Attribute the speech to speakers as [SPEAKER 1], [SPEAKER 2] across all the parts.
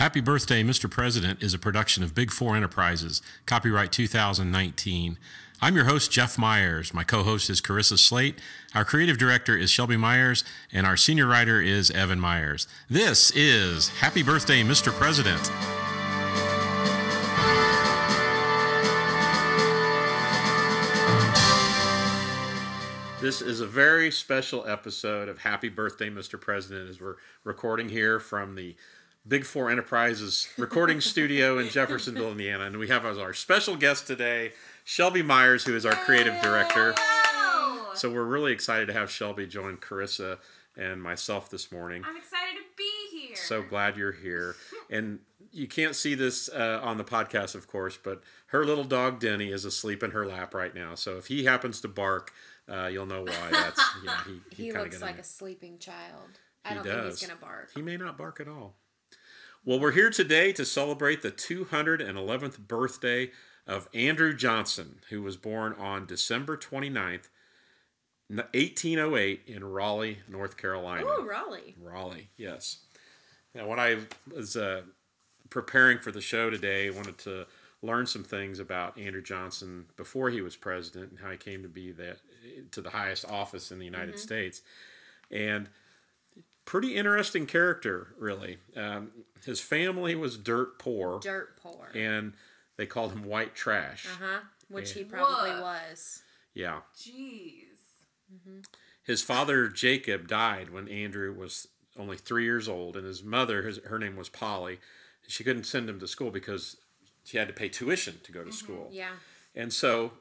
[SPEAKER 1] Happy Birthday, Mr. President is a production of Big Four Enterprises, copyright 2019. I'm your host, Jeff Myers. My co host is Carissa Slate. Our creative director is Shelby Myers, and our senior writer is Evan Myers. This is Happy Birthday, Mr. President. This is a very special episode of Happy Birthday, Mr. President, as we're recording here from the Big Four Enterprises recording studio in Jeffersonville, Indiana. And we have as our special guest today, Shelby Myers, who is our creative director. So we're really excited to have Shelby join Carissa and myself this morning.
[SPEAKER 2] I'm excited to be here.
[SPEAKER 1] So glad you're here. And you can't see this uh, on the podcast, of course, but her little dog Denny is asleep in her lap right now. So if he happens to bark, uh, you'll know why. That's yeah. He,
[SPEAKER 3] He,
[SPEAKER 1] kinda
[SPEAKER 3] looks
[SPEAKER 1] gonna-
[SPEAKER 3] like a sleeping child. I
[SPEAKER 1] He
[SPEAKER 3] don't think he's gonna bark.
[SPEAKER 1] He may not bark at all. Well, we're here today to celebrate the 211th birthday of Andrew Johnson, who was born on December 29th, 1808, in Raleigh, North Carolina.
[SPEAKER 3] Oh, Raleigh.
[SPEAKER 1] Raleigh, yes. Now, when I was uh, preparing for the show today, I wanted to learn some things about Andrew Johnson before he was president and how he came to be that to the highest office in the United States, and pretty interesting character, really. Um, his family was dirt poor,
[SPEAKER 3] Dirt poor.
[SPEAKER 1] and they called him white trash.
[SPEAKER 3] Uh huh. Which he probably
[SPEAKER 2] Woof.
[SPEAKER 3] was.
[SPEAKER 1] Yeah.
[SPEAKER 2] Jeez.
[SPEAKER 1] his father Jacob died when Andrew was only three years old, and his mother, his, her name was Polly, she couldn't send him to school because she had to pay tuition to go to school.
[SPEAKER 3] Yeah.
[SPEAKER 1] And so,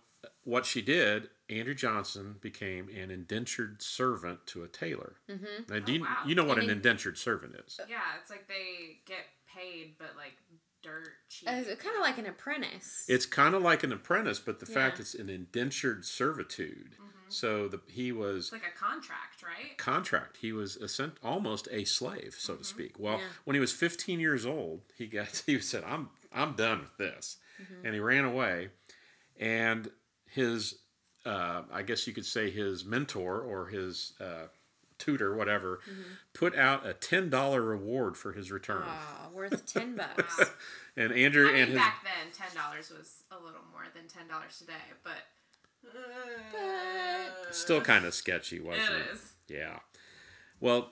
[SPEAKER 1] what she did, Andrew Johnson became an indentured servant to a tailor. Mm-hmm. Now, do you,
[SPEAKER 2] wow.
[SPEAKER 1] you know what
[SPEAKER 3] And
[SPEAKER 1] an
[SPEAKER 3] in-
[SPEAKER 1] indentured servant is?
[SPEAKER 2] Yeah, it's like they get paid, but like dirt cheap.
[SPEAKER 3] Uh, kind of like an apprentice.
[SPEAKER 1] It's kind of like an apprentice, but the fact
[SPEAKER 3] Yeah.
[SPEAKER 1] it's an indentured servitude. So the, he was
[SPEAKER 2] it's like a contract, right?
[SPEAKER 1] contract. He was a, cent- almost a slave, so to speak. Well,
[SPEAKER 3] Yeah.
[SPEAKER 1] when he was 15 years old, he got he said, "I'm I'm done with this," and he ran away. And his, uh, I guess you could say, his mentor or his uh, tutor, whatever, put out a ten dollar reward for his return.
[SPEAKER 3] Aw, worth ten bucks.
[SPEAKER 1] And Andrew
[SPEAKER 2] I mean,
[SPEAKER 1] and his
[SPEAKER 2] back then, ten dollars was a little more than ten dollars today, but.
[SPEAKER 3] But-
[SPEAKER 1] still kind of sketchy, wasn't
[SPEAKER 2] It
[SPEAKER 1] it?
[SPEAKER 2] is.
[SPEAKER 1] Yeah. Well,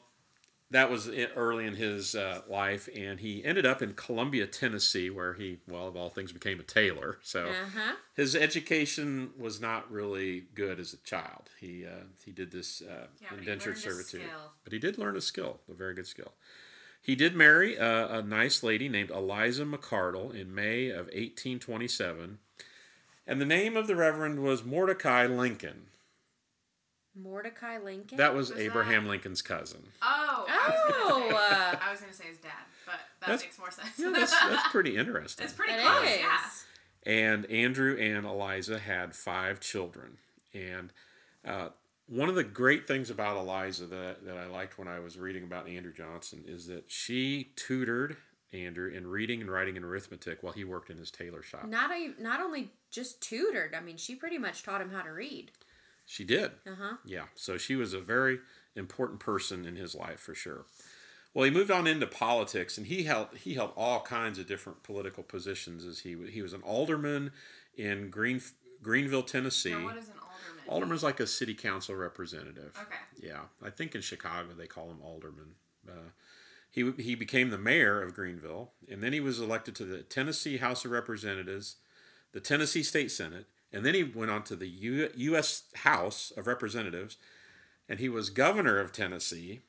[SPEAKER 1] that was early in his uh, life, and he ended up in Columbia, Tennessee, where he, well, of all things, became a tailor. So
[SPEAKER 3] Uh huh.
[SPEAKER 1] his education was not really good as a child. He uh, he did this uh,
[SPEAKER 2] Yeah,
[SPEAKER 1] indentured servitude, but he did learn a skill, a very good skill. He did marry a, a nice lady named Eliza McCardle in May of 1827, and the name of the Reverend was Mordecai Lincoln.
[SPEAKER 3] Mordecai Lincoln.
[SPEAKER 1] That was
[SPEAKER 2] Who's
[SPEAKER 1] Abraham
[SPEAKER 2] that?
[SPEAKER 1] Lincoln's cousin.
[SPEAKER 2] Oh. I was gonna
[SPEAKER 3] Oh,
[SPEAKER 2] say-
[SPEAKER 3] uh,
[SPEAKER 2] I was gonna say his dad, but that
[SPEAKER 1] That's-
[SPEAKER 2] makes more sense.
[SPEAKER 1] Yeah, that's, that's pretty interesting.
[SPEAKER 2] It's pretty
[SPEAKER 3] It
[SPEAKER 2] close.
[SPEAKER 3] is.
[SPEAKER 2] Yeah.
[SPEAKER 1] and Andrew and Eliza had five children. And uh, one of the great things about Eliza that, that I liked when I was reading about Andrew Johnson is that she tutored Andrew in reading and writing and arithmetic while he worked in his tailor shop.
[SPEAKER 3] not a, not only just tutored. I mean, she pretty much taught him how to read.
[SPEAKER 1] She did.
[SPEAKER 3] Uh huh.
[SPEAKER 1] Yeah, so she was a very important person in his life for sure. Well, he moved on into politics, and he held he held all kinds of different political positions. As he he was an alderman in Green Greeneville, Tennessee.
[SPEAKER 2] Now, what is an alderman?
[SPEAKER 1] Alderman's like a city council representative.
[SPEAKER 2] Okay.
[SPEAKER 1] Yeah, I think in Chicago they call him alderman. Uh, he he became the mayor of Greeneville, and then he was elected to the Tennessee House of Representatives, the Tennessee State Senate, and then he went on to the U, U.S. House of Representatives, and he was governor of Tennessee,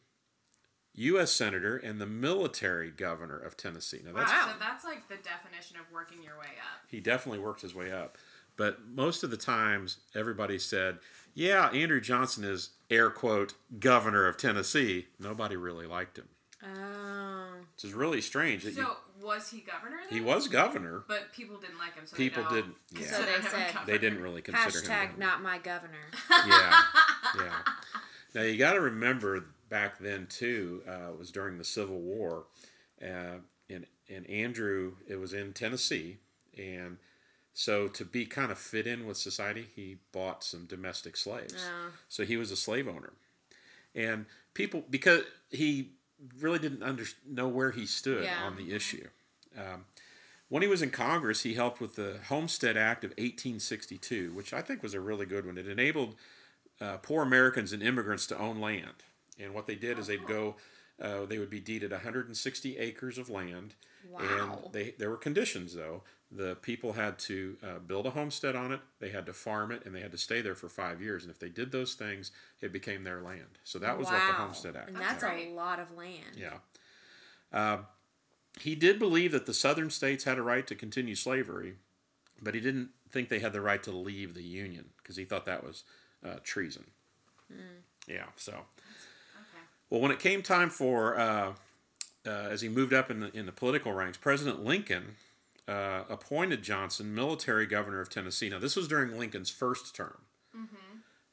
[SPEAKER 1] U.S. senator, and the military governor of Tennessee. Now that's
[SPEAKER 3] Wow.
[SPEAKER 2] So that's like the definition of working your way up.
[SPEAKER 1] he definitely worked his way up. But most of the times, everybody said, yeah, Andrew Johnson is, air quote, governor of Tennessee. Nobody really liked him.
[SPEAKER 3] Oh.
[SPEAKER 1] Which is really strange. That you,
[SPEAKER 2] So was he governor? Then?
[SPEAKER 1] he was governor.
[SPEAKER 2] But people didn't like him. So
[SPEAKER 1] People
[SPEAKER 2] they
[SPEAKER 1] didn't. Yeah.
[SPEAKER 3] So they said-
[SPEAKER 1] They didn't really consider him.
[SPEAKER 3] Hashtag
[SPEAKER 1] governor.
[SPEAKER 3] not my governor.
[SPEAKER 1] Yeah. Yeah. Now, you got to remember back then, too, uh, was during the Civil War. Uh, and, and Andrew, it was in Tennessee. And so to be kind of fit in with society, he bought some domestic slaves.
[SPEAKER 3] Oh.
[SPEAKER 1] So he was a slave owner. And people, because he really didn't under, know where he stood
[SPEAKER 3] Yeah.
[SPEAKER 1] on the issue. Um, when he was in Congress, he helped with the Homestead Act of 1862, which I think was a really good one. It enabled uh, poor Americans and immigrants to own land. And what they did is they'd go, uh, they would be deeded 160 acres of land.
[SPEAKER 3] Wow.
[SPEAKER 1] And they there were conditions though. The people had to uh, build a homestead on it. They had to farm it, and they had to stay there for five years. And if they did those things, it became their land. So that was what the Homestead Act.
[SPEAKER 3] And that's
[SPEAKER 2] great.
[SPEAKER 3] a lot of land.
[SPEAKER 1] Yeah. Uh, he did believe that the southern states had a right to continue slavery, but he didn't think they had the right to leave the Union because he thought that was uh, treason. Yeah, so. Well, when it came time for, uh, uh, as he moved up in the, in the political ranks, President Lincoln uh, appointed Johnson military governor of Tennessee. Now, this was during Lincoln's first term.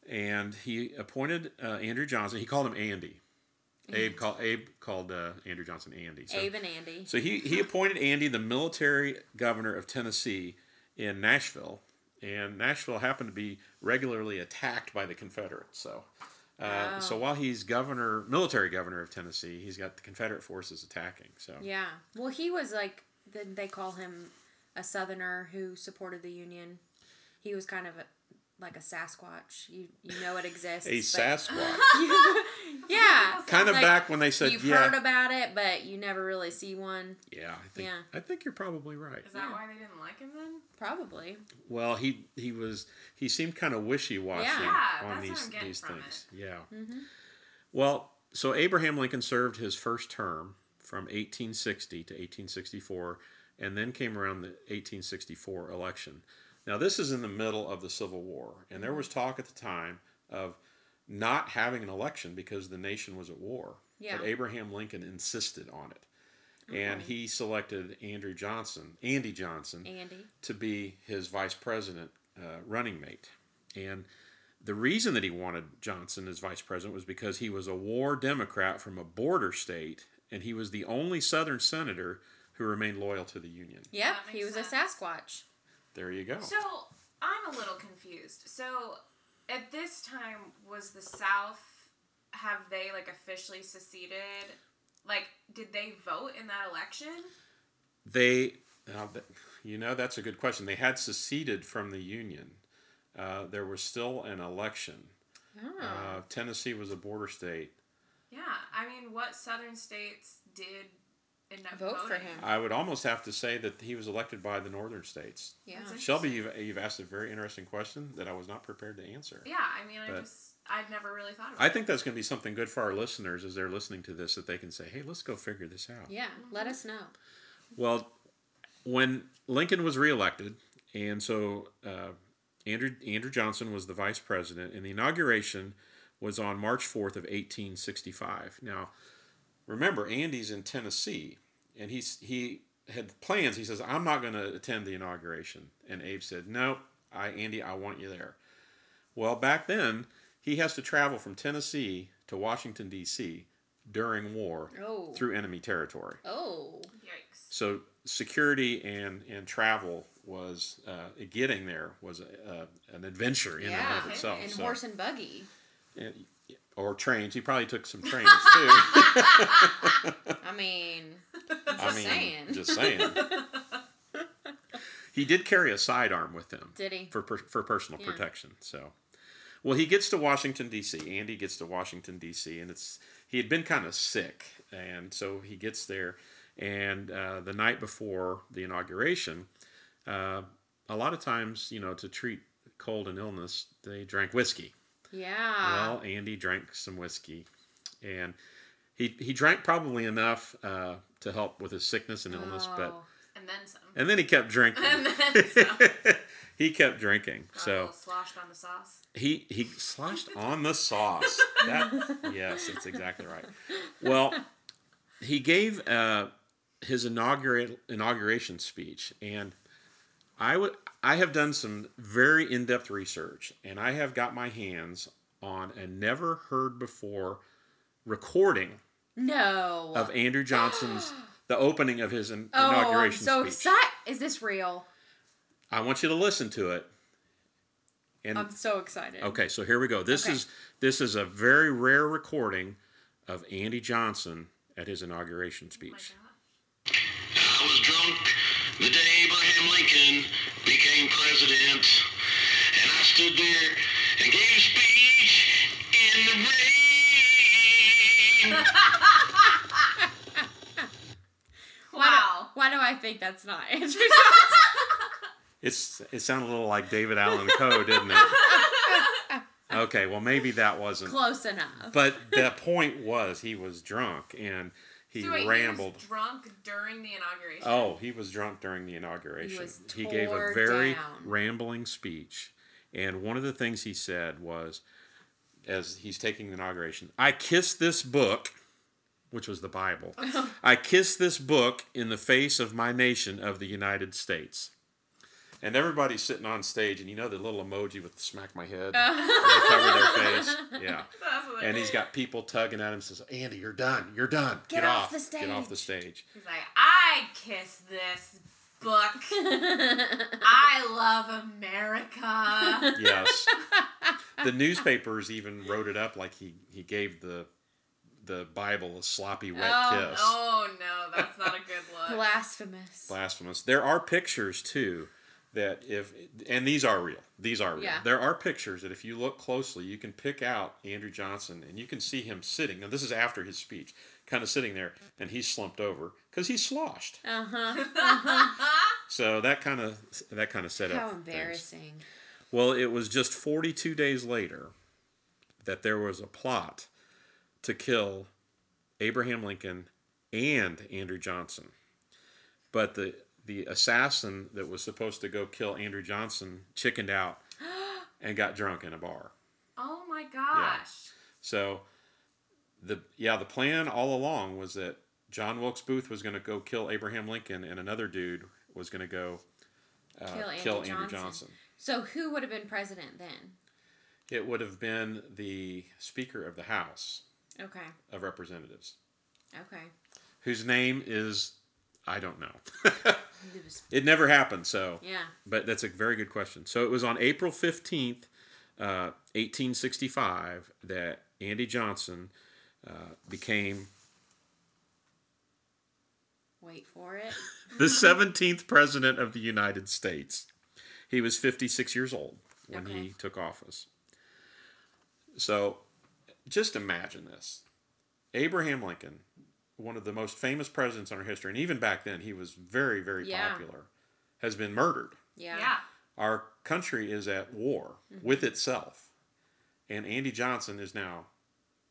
[SPEAKER 1] And he appointed uh, Andrew Johnson. He called him Andy. Abe called Abe called uh, Andrew Johnson Andy. So,
[SPEAKER 3] Abe and Andy.
[SPEAKER 1] so he, he appointed Andy the military governor of Tennessee in Nashville, and Nashville happened to be regularly attacked by the Confederates. So, uh, so while he's governor, military governor of Tennessee, he's got the Confederate forces attacking. So
[SPEAKER 3] Yeah. Well, he was like, they call him a Southerner who supported the Union? He was kind of a, like a Sasquatch. You you know it exists.
[SPEAKER 1] a
[SPEAKER 3] but-
[SPEAKER 1] Sasquatch,
[SPEAKER 3] yeah.
[SPEAKER 1] kind of
[SPEAKER 3] Like,
[SPEAKER 1] back when they said,
[SPEAKER 3] You've
[SPEAKER 1] "Yeah,
[SPEAKER 3] heard about it, but you never really see one.
[SPEAKER 1] yeah." I think
[SPEAKER 3] Yeah.
[SPEAKER 1] I think you're probably right.
[SPEAKER 2] Is that why they didn't like him then?
[SPEAKER 3] Probably.
[SPEAKER 1] Well, he he was he seemed kind of wishy washy
[SPEAKER 3] Yeah.
[SPEAKER 2] Yeah,
[SPEAKER 1] on
[SPEAKER 2] that's
[SPEAKER 1] these these
[SPEAKER 2] from
[SPEAKER 1] things. Yeah.
[SPEAKER 3] Mm-hmm.
[SPEAKER 1] Well, so Abraham Lincoln served his first term from 1860 to 1864, and then came around the 1864 election. Now, this is in the middle of the Civil War, and there was talk at the time of not having an election because the nation was at war.
[SPEAKER 3] Yeah.
[SPEAKER 1] But Abraham Lincoln insisted on it. And he selected Andrew Johnson, Andy Johnson,
[SPEAKER 3] Andy.
[SPEAKER 1] to be his vice president uh, running mate. And the reason that he wanted Johnson as vice president was because he was a war Democrat from a border state, and he was the only Southern senator who remained loyal to the Union.
[SPEAKER 3] Yep. He
[SPEAKER 2] makes
[SPEAKER 3] was a. Sasquatch.
[SPEAKER 1] There you go.
[SPEAKER 2] So I'm a little confused. So at this time, was the South have they like officially seceded? Like, did they vote in that election?
[SPEAKER 1] They, that, you know, that's a good question. They had seceded from the Union. Uh, there was still an election.
[SPEAKER 3] Oh.
[SPEAKER 1] Uh, Tennessee was a border state.
[SPEAKER 2] Yeah, I mean, what Southern states did end up
[SPEAKER 3] Vote for him.
[SPEAKER 1] I would almost have to say that he was elected by the northern states.
[SPEAKER 3] yeah.
[SPEAKER 2] That's
[SPEAKER 1] Shelby, you've, you've asked a very interesting question that I was not prepared to answer.
[SPEAKER 2] Yeah, I mean, I just I'd never really thought about it.
[SPEAKER 1] I
[SPEAKER 2] it.
[SPEAKER 1] think that's going to be something good for our listeners as they're listening to this that they can say, hey, let's go figure this out.
[SPEAKER 3] Yeah. Let us know.
[SPEAKER 1] Well, when Lincoln was reelected, and so uh, Andrew, Andrew Johnson was the vice president, and the inauguration was on March 4th of 1865. Now, remember, Andy's in Tennessee, and he's he had plans. He says, I'm not going to attend the inauguration. And Abe said, no, I, Andy, I want you there. Well, back then, he has to travel from Tennessee to Washington, D.C. during war
[SPEAKER 3] Oh.
[SPEAKER 1] through enemy territory.
[SPEAKER 3] Oh.
[SPEAKER 2] Yikes.
[SPEAKER 1] So security and, and travel was uh, getting there was a, an adventure in
[SPEAKER 3] yeah.
[SPEAKER 1] and of itself.
[SPEAKER 3] And
[SPEAKER 1] so-
[SPEAKER 3] horse and buggy.
[SPEAKER 1] and- or trains. He probably took some trains too.
[SPEAKER 3] I mean,
[SPEAKER 1] I mean,
[SPEAKER 3] saying.
[SPEAKER 1] just saying. he did carry a sidearm with him
[SPEAKER 3] did he?
[SPEAKER 1] for per, for personal
[SPEAKER 3] Yeah.
[SPEAKER 1] protection. So, well, he gets to Washington D.C. Andy gets to Washington D.C. and it's he had been kind of sick, and so he gets there, and uh, the night before the inauguration, uh, a lot of times, you know, to treat cold and illness, they drank whiskey.
[SPEAKER 3] Yeah.
[SPEAKER 1] Well, Andy drank some whiskey, and he he drank probably enough uh, to help with his sickness and illness, but
[SPEAKER 3] Oh.
[SPEAKER 2] And then some.
[SPEAKER 1] and then he kept drinking.
[SPEAKER 2] And then some.
[SPEAKER 1] he kept drinking.
[SPEAKER 2] Got a
[SPEAKER 1] So
[SPEAKER 2] little sloshed on the sauce.
[SPEAKER 1] he he sloshed on the sauce. That yes, that's exactly right. Well, he gave uh, his inaugural inauguration speech, and I would I have done some very in depth research, and I have got my hands on a never heard before recording
[SPEAKER 3] No.
[SPEAKER 1] of Andrew Johnson's the opening of his in-
[SPEAKER 3] oh, I'm
[SPEAKER 1] inauguration
[SPEAKER 3] so
[SPEAKER 1] speech.
[SPEAKER 3] excited. Is this real?
[SPEAKER 1] I want you to listen to it. And
[SPEAKER 3] I'm so excited.
[SPEAKER 1] Okay, so here we go. This
[SPEAKER 3] Okay.
[SPEAKER 1] is this is a very rare recording of Andy Johnson at his inauguration
[SPEAKER 2] Oh my
[SPEAKER 1] speech.
[SPEAKER 2] gosh.
[SPEAKER 4] I was drunk the day Abraham Lincoln became president, and I stood there and gave a speech in the rain.
[SPEAKER 2] Wow.
[SPEAKER 3] Why do I think that's not Andrew
[SPEAKER 1] It's it sounded a little like David Allan Coe, didn't it? Okay, well maybe that wasn't.
[SPEAKER 3] Close enough.
[SPEAKER 1] But the point was he was drunk and he
[SPEAKER 2] so wait,
[SPEAKER 1] rambled.
[SPEAKER 2] he was drunk during the inauguration.
[SPEAKER 1] Oh, he was drunk during the inauguration.
[SPEAKER 3] was
[SPEAKER 1] he gave a very
[SPEAKER 3] down.
[SPEAKER 1] rambling speech. And one of the things he said was, as he's taking the inauguration, I kiss this book, which was the Bible. I kiss this book in the face of my nation of the United States. And everybody's sitting on stage, and you know the little emoji with the smack my head? where cover their face? Yeah. And he's got people tugging at him, says, Andy, you're done. You're done.
[SPEAKER 3] Get off the stage.
[SPEAKER 1] Get off the
[SPEAKER 3] stage."
[SPEAKER 1] stage.
[SPEAKER 2] He's like, I kiss this book. I love America.
[SPEAKER 1] Yes. the newspapers even wrote it up like he, he gave the the Bible a sloppy wet
[SPEAKER 3] Oh,
[SPEAKER 1] kiss.
[SPEAKER 2] oh no, that's not a good look.
[SPEAKER 3] Blasphemous.
[SPEAKER 1] Blasphemous. There are pictures too that if and these are real. These are real.
[SPEAKER 3] Yeah.
[SPEAKER 1] There are pictures that if you look closely, you can pick out Andrew Johnson and you can see him sitting. Now this is after his speech, kind of sitting there, and he's slumped over because he's sloshed.
[SPEAKER 3] Uh huh.
[SPEAKER 1] So that kind of that kind of set up.
[SPEAKER 3] How
[SPEAKER 1] things.
[SPEAKER 3] embarrassing.
[SPEAKER 1] Well, it was just 42 days later that there was a plot to kill Abraham Lincoln and Andrew Johnson. But the the assassin that was supposed to go kill Andrew Johnson chickened out and got drunk in a bar.
[SPEAKER 2] oh my gosh.
[SPEAKER 1] So the yeah, the plan all along was that John Wilkes Booth was going to go kill Abraham Lincoln and another dude was going to go uh,
[SPEAKER 3] Kill Andrew
[SPEAKER 1] kill Andrew
[SPEAKER 3] Johnson.
[SPEAKER 1] Johnson.
[SPEAKER 3] So who would have been president then?
[SPEAKER 1] It would have been the Speaker of the House
[SPEAKER 3] Okay.
[SPEAKER 1] of Representatives,
[SPEAKER 3] Okay.
[SPEAKER 1] whose name is I don't know.
[SPEAKER 3] It
[SPEAKER 1] never happened, so
[SPEAKER 3] Yeah.
[SPEAKER 1] but that's a very good question. So it was on April fifteenth, uh, eighteen sixty-five, that Andy Johnson uh, became
[SPEAKER 3] Wait for it.
[SPEAKER 1] the seventeenth president of the United States. He was fifty-six years old when
[SPEAKER 3] Okay.
[SPEAKER 1] he took office. So, just imagine this: Abraham Lincoln, one of the most famous presidents in our history, and even back then he was very, very
[SPEAKER 3] Yeah.
[SPEAKER 1] popular, has been murdered.
[SPEAKER 3] Yeah.
[SPEAKER 2] Yeah.
[SPEAKER 1] Our country is at war with itself, and Andy Johnson is now,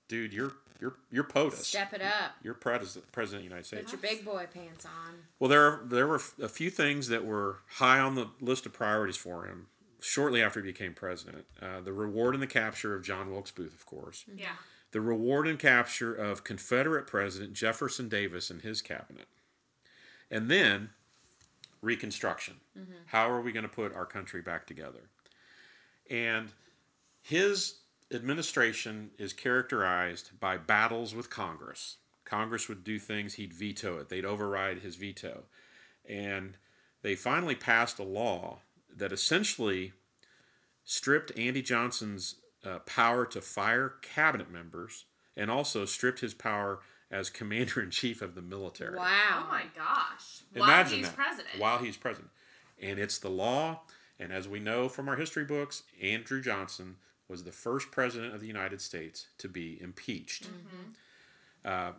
[SPEAKER 1] dude, you're you're you're POTUS.
[SPEAKER 3] Step it up.
[SPEAKER 1] You're president, president of the United States.
[SPEAKER 3] Put your big boy pants on.
[SPEAKER 1] Well, there there were a few things that were high on the list of priorities for him shortly after he became president. Uh, the reward and the capture of John Wilkes Booth, of course.
[SPEAKER 2] Yeah.
[SPEAKER 1] The reward and capture of Confederate President Jefferson Davis and his cabinet. And then Reconstruction. Mm-hmm. How are we going to put our country back together? And his administration is characterized by battles with Congress. Congress would do things, he'd veto it, they'd override his veto. And they finally passed a law that essentially stripped Andy Johnson's uh, power to fire cabinet members and also stripped his power as commander in chief of the military.
[SPEAKER 3] Wow.
[SPEAKER 2] Oh my gosh. While
[SPEAKER 1] Imagine
[SPEAKER 2] he's
[SPEAKER 1] that.
[SPEAKER 2] president.
[SPEAKER 1] While he's president. And it's the law. And as we know from our history books, Andrew Johnson was the first president of the United States to be impeached. Uh,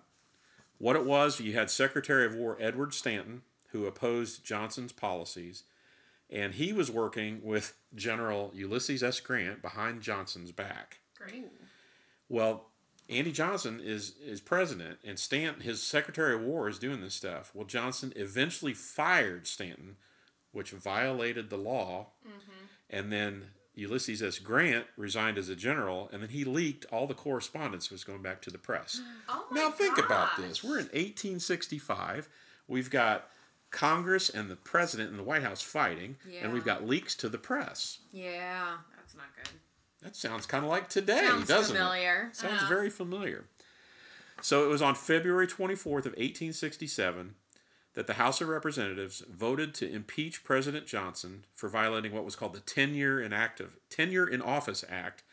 [SPEAKER 1] what it was, you had Secretary of War Edward Stanton, who opposed Johnson's policies, and he was working with General Ulysses S. Grant behind Johnson's back.
[SPEAKER 2] Great.
[SPEAKER 1] Well, Andy Johnson is is president, and Stanton, his Secretary of War, is doing this stuff. Well, Johnson eventually fired Stanton, which violated the law, mm-hmm. and then Ulysses S. Grant resigned as a general, and then he leaked all the correspondence that was going back to the press.
[SPEAKER 2] Oh my
[SPEAKER 1] now think about this: we're in 1865. We've got Congress and the president and the White House fighting, and we've got leaks to the press.
[SPEAKER 3] Yeah.
[SPEAKER 2] That's not good.
[SPEAKER 1] That sounds kind of like today,
[SPEAKER 3] Sounds
[SPEAKER 1] doesn't it?
[SPEAKER 3] familiar.
[SPEAKER 1] Sounds
[SPEAKER 2] Uh-huh.
[SPEAKER 1] very familiar. So it was on February 24th of 1867 that the House of Representatives voted to impeach President Johnson for violating what was called the Tenure in Active Tenure in Office Act,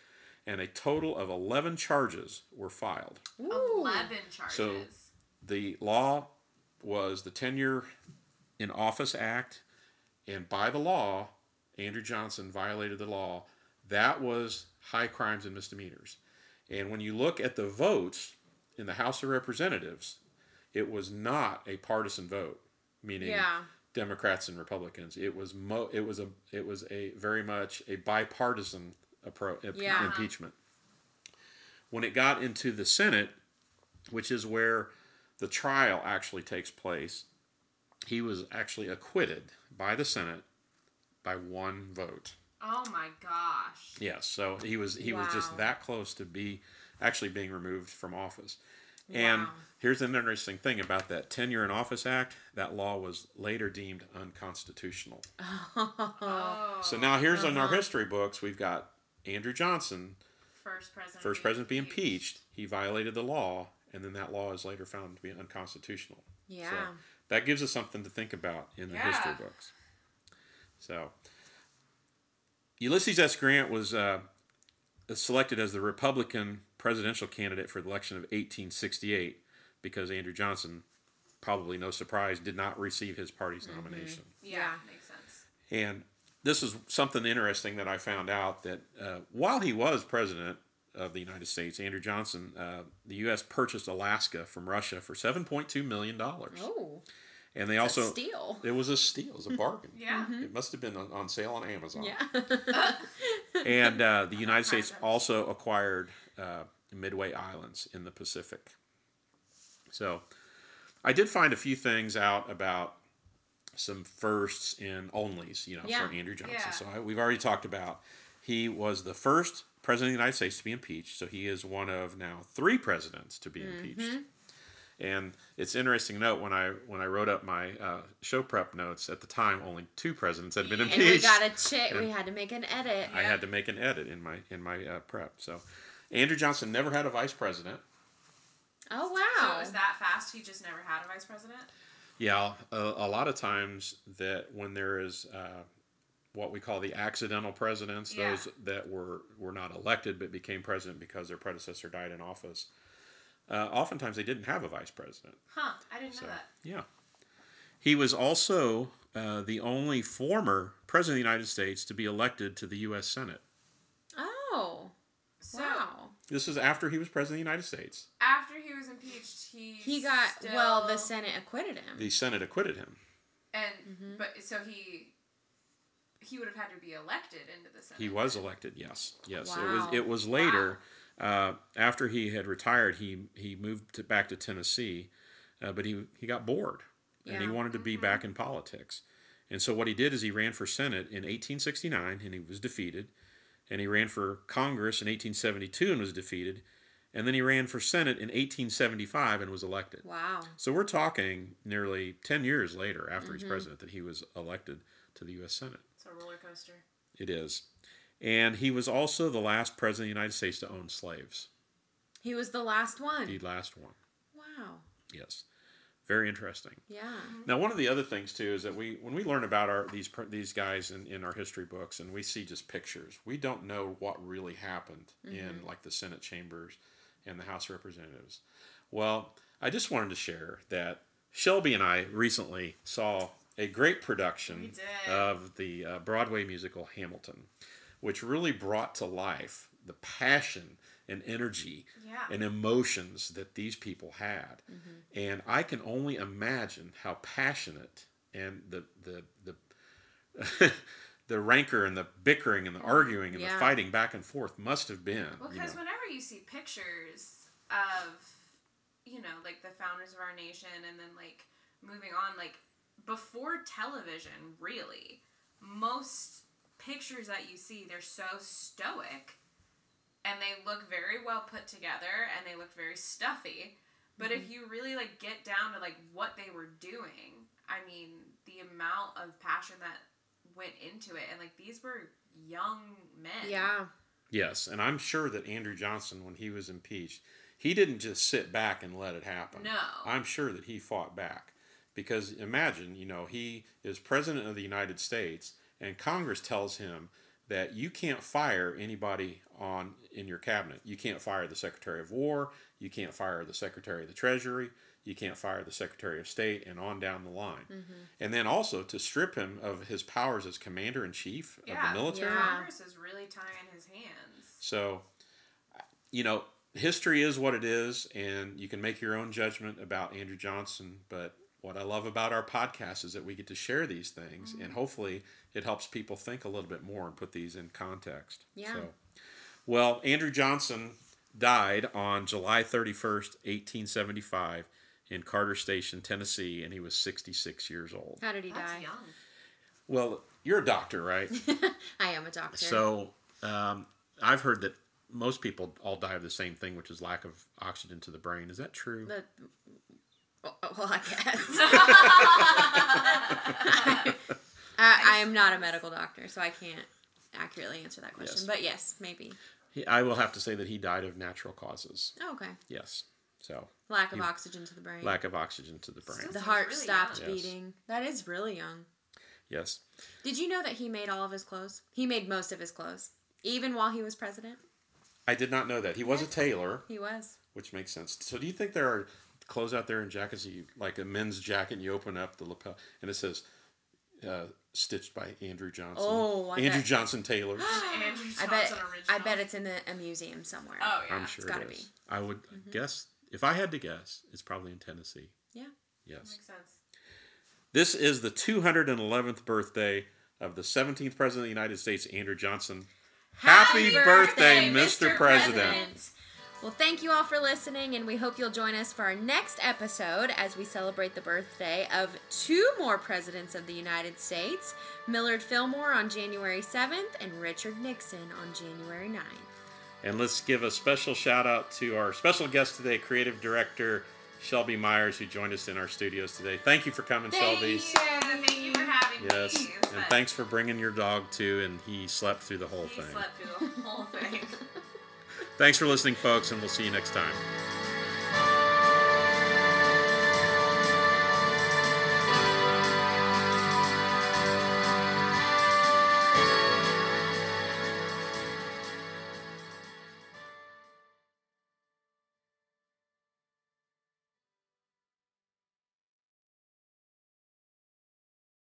[SPEAKER 1] and a total of 11 charges were filed.
[SPEAKER 3] Ooh.
[SPEAKER 2] Eleven charges.
[SPEAKER 1] So- the law was the Tenure in Office Act, and by the law, Andrew Johnson violated the law. That was high crimes and misdemeanors. And when you look at the votes in the House of Representatives, it was not a partisan vote, meaning
[SPEAKER 3] Yeah.
[SPEAKER 1] Democrats and Republicans. It was mo- it was a it was a very much a bipartisan approach
[SPEAKER 3] Yeah.
[SPEAKER 1] impeachment. When it got into the Senate, which is where the trial actually takes place, he was actually acquitted by the Senate by one vote.
[SPEAKER 2] Oh my gosh.
[SPEAKER 1] Yes, so he was he was just that close to be actually being removed from office. And
[SPEAKER 3] Wow.
[SPEAKER 1] here's an interesting thing about that Tenure in Office Act. That law was later deemed unconstitutional.
[SPEAKER 2] Oh.
[SPEAKER 1] So now here's in our
[SPEAKER 3] Uh-huh.
[SPEAKER 1] history books, we've got Andrew Johnson,
[SPEAKER 2] first president.
[SPEAKER 1] first president to be impeached. He violated the law, and then that law is later found to be unconstitutional.
[SPEAKER 3] Yeah.
[SPEAKER 1] So that gives us something to think about in the history books. So Ulysses S. Grant was uh, selected as the Republican presidential candidate for the election of 1868 because Andrew Johnson, probably no surprise, did not receive his party's nomination.
[SPEAKER 2] Yeah,
[SPEAKER 3] Yeah.
[SPEAKER 2] makes sense.
[SPEAKER 1] And this is something interesting that I found out that uh, while he was president of the United States, Andrew Johnson, uh, the U.S. purchased Alaska from Russia for $7.2 million.
[SPEAKER 3] Oh,
[SPEAKER 1] And they
[SPEAKER 3] also
[SPEAKER 1] also,
[SPEAKER 3] steal.
[SPEAKER 1] it was a steal, it was a bargain.
[SPEAKER 2] Yeah.
[SPEAKER 1] It must have been on, on sale on Amazon.
[SPEAKER 3] Yeah.
[SPEAKER 1] And uh, the United States also acquired uh, Midway Islands in the Pacific. So I did find a few things out about some firsts and onlys, you know,
[SPEAKER 3] Yeah.
[SPEAKER 1] for Andrew Johnson.
[SPEAKER 2] Yeah.
[SPEAKER 1] So I, we've already talked about he was the first president of the United States to be impeached. So he is one of now three presidents to be
[SPEAKER 3] Mm-hmm.
[SPEAKER 1] impeached. And it's interesting to note when I when I wrote up my uh, show prep notes at the time, only two presidents had been
[SPEAKER 3] and
[SPEAKER 1] impeached.
[SPEAKER 3] we got to check. We had to make an edit.
[SPEAKER 1] I had to make an edit in my in my uh, prep. So Andrew Johnson never had a vice president.
[SPEAKER 3] Oh wow!
[SPEAKER 2] So
[SPEAKER 3] wow.
[SPEAKER 2] it was that fast? He just never had a vice president?
[SPEAKER 1] Yeah, a, a lot of times that when there is uh, what we call the accidental presidents,
[SPEAKER 2] Yeah.
[SPEAKER 1] those that were were not elected but became president because their predecessor died in office. Uh, oftentimes they didn't have a vice president.
[SPEAKER 2] Huh. I didn't
[SPEAKER 1] So
[SPEAKER 2] know that.
[SPEAKER 1] yeah, he was also uh, the only former president of the United States to be elected to the U.S. Senate.
[SPEAKER 3] oh
[SPEAKER 2] So
[SPEAKER 3] wow.
[SPEAKER 1] This is after he was president of the United States.
[SPEAKER 2] after he was impeached, he
[SPEAKER 3] He got
[SPEAKER 2] still,
[SPEAKER 3] well. The Senate acquitted him.
[SPEAKER 1] The Senate acquitted him.
[SPEAKER 2] and
[SPEAKER 3] Mm-hmm.
[SPEAKER 2] but so he he would have had to be elected into the Senate.
[SPEAKER 1] He was elected. Yes, yes. It
[SPEAKER 3] Wow.
[SPEAKER 1] was. It was later, uh, after he had retired. He he moved to, back to Tennessee, uh, but he he got bored, and he wanted to be back in politics. And so what he did is he ran for Senate in 1869, and he was defeated. And he ran for Congress in 1872 and was defeated. And then he ran for Senate in 1875 and was elected.
[SPEAKER 3] Wow.
[SPEAKER 1] So we're talking nearly 10 years later after
[SPEAKER 3] Mm-hmm.
[SPEAKER 1] he's president that he was elected to the U.S. Senate.
[SPEAKER 2] It's a roller coaster.
[SPEAKER 1] It is. And he was also the last president of the United States to own slaves.
[SPEAKER 3] He was the last one.
[SPEAKER 1] The last one.
[SPEAKER 3] Wow.
[SPEAKER 1] Yes. Very interesting.
[SPEAKER 3] Yeah. Mm-hmm.
[SPEAKER 1] Now, one of the other things too is that we, when we learn about our these these guys in, in our history books, and we see just pictures, we don't know what really happened in mm-hmm. like the Senate chambers and the House of Representatives. Well, I just wanted to share that Shelby and I recently saw a great production of the uh, Broadway musical Hamilton, which really brought to life the passion and energy
[SPEAKER 2] Yeah.
[SPEAKER 1] and emotions that these people had. And I can only imagine how passionate and the the the the rancor and the bickering and the arguing and the fighting back and forth must have been.
[SPEAKER 2] Well,
[SPEAKER 1] you
[SPEAKER 2] because
[SPEAKER 1] know.
[SPEAKER 2] whenever you see pictures of, you know, like the founders of our nation and then like moving on, like before television, really, most pictures that you see, they're so stoic and they look very well put together and they look very stuffy. But if mm-hmm. you really like get down to like what they were doing, I mean, the amount of passion that went into it and like these were young men.
[SPEAKER 3] Yeah.
[SPEAKER 1] Yes, and I'm sure that Andrew Johnson, when he was impeached, he didn't just sit back and let it happen.
[SPEAKER 2] No.
[SPEAKER 1] I'm sure that he fought back. Because imagine, you know, he is president of the United States, and Congress tells him that you can't fire anybody on in your cabinet. You can't fire the Secretary of War. You can't fire the Secretary of the Treasury. you can't fire the Secretary of State, and on down the line.
[SPEAKER 2] Mm-hmm.
[SPEAKER 1] And then also to strip him of his powers as commander in chief of the military.
[SPEAKER 3] Yeah.
[SPEAKER 2] Congress is really tying his hands.
[SPEAKER 1] So, you know, history is what it is, and you can make your own judgment about Andrew Johnson. But what I love about our podcast is that we get to share these things, and hopefully it helps people think a little bit more and put these in context.
[SPEAKER 3] Yeah.
[SPEAKER 1] So, well, Andrew Johnson died on July 31st, 1875, in Carter Station, Tennessee, and he was 66 years old.
[SPEAKER 3] How did he
[SPEAKER 2] That's
[SPEAKER 3] die?
[SPEAKER 2] young.
[SPEAKER 1] Well, you're a doctor, right?
[SPEAKER 3] I am a doctor.
[SPEAKER 1] So um, I've heard that most people all die of the same thing, which is lack of oxygen to the brain. Is that true?
[SPEAKER 3] The, well, oh, well, I guess. I, I am not a medical doctor, so I can't accurately answer that question.
[SPEAKER 1] Yes.
[SPEAKER 3] But yes, maybe.
[SPEAKER 1] He, I will have to say that he died of natural causes.
[SPEAKER 3] Oh, okay.
[SPEAKER 1] Yes. So
[SPEAKER 3] Lack of
[SPEAKER 1] You-
[SPEAKER 3] oxygen to the brain.
[SPEAKER 1] lack of oxygen to the brain.
[SPEAKER 2] Still-
[SPEAKER 3] the heart
[SPEAKER 2] really
[SPEAKER 3] stopped
[SPEAKER 1] young. Yes.
[SPEAKER 3] beating. That is really young.
[SPEAKER 1] Yes.
[SPEAKER 3] Did you know that he made all of his clothes? He made most of his clothes, even while he was president.
[SPEAKER 1] I did not know that. He was a tailor,
[SPEAKER 3] He was.
[SPEAKER 1] which makes sense. So do you think there are clothes out there in jackets, you, like a men's jacket, and you open up the lapel and it says uh, stitched by Andrew Johnson?
[SPEAKER 3] Oh, I
[SPEAKER 1] Andrew
[SPEAKER 3] bet-
[SPEAKER 1] Johnson Taylor.
[SPEAKER 2] Andrew
[SPEAKER 3] I
[SPEAKER 2] Johnson
[SPEAKER 3] bet.
[SPEAKER 2] original.
[SPEAKER 3] I bet it's in the, a museum somewhere.
[SPEAKER 2] Oh yeah.
[SPEAKER 1] I'm sure it's
[SPEAKER 3] gotta
[SPEAKER 1] it is.
[SPEAKER 3] be.
[SPEAKER 1] I would guess, if I had to guess, it's probably in Tennessee.
[SPEAKER 3] Yeah.
[SPEAKER 1] Yes.
[SPEAKER 2] Makes sense.
[SPEAKER 1] This is the 211th birthday of the 17th President of the United States, Andrew Johnson. Happy birthday, Mr. President.
[SPEAKER 3] Well, thank you all for listening, and we hope you'll join us for our next episode as we celebrate the birthday of two more presidents of the United States Millard Fillmore on January 7th and Richard Nixon on January 9th.
[SPEAKER 1] And let's give a special shout out to our special guest today, creative director Shelby Myers, who joined us in our studios today. Thank you for coming, Shelby.
[SPEAKER 2] Thank you. Thank you for having
[SPEAKER 1] Yes,
[SPEAKER 2] me. Was
[SPEAKER 1] and
[SPEAKER 2] fun.
[SPEAKER 1] thanks for bringing your dog too, and he slept through the whole
[SPEAKER 2] He
[SPEAKER 1] thing.
[SPEAKER 2] slept through the whole thing.
[SPEAKER 1] Thanks for listening, folks, and we'll see you next time.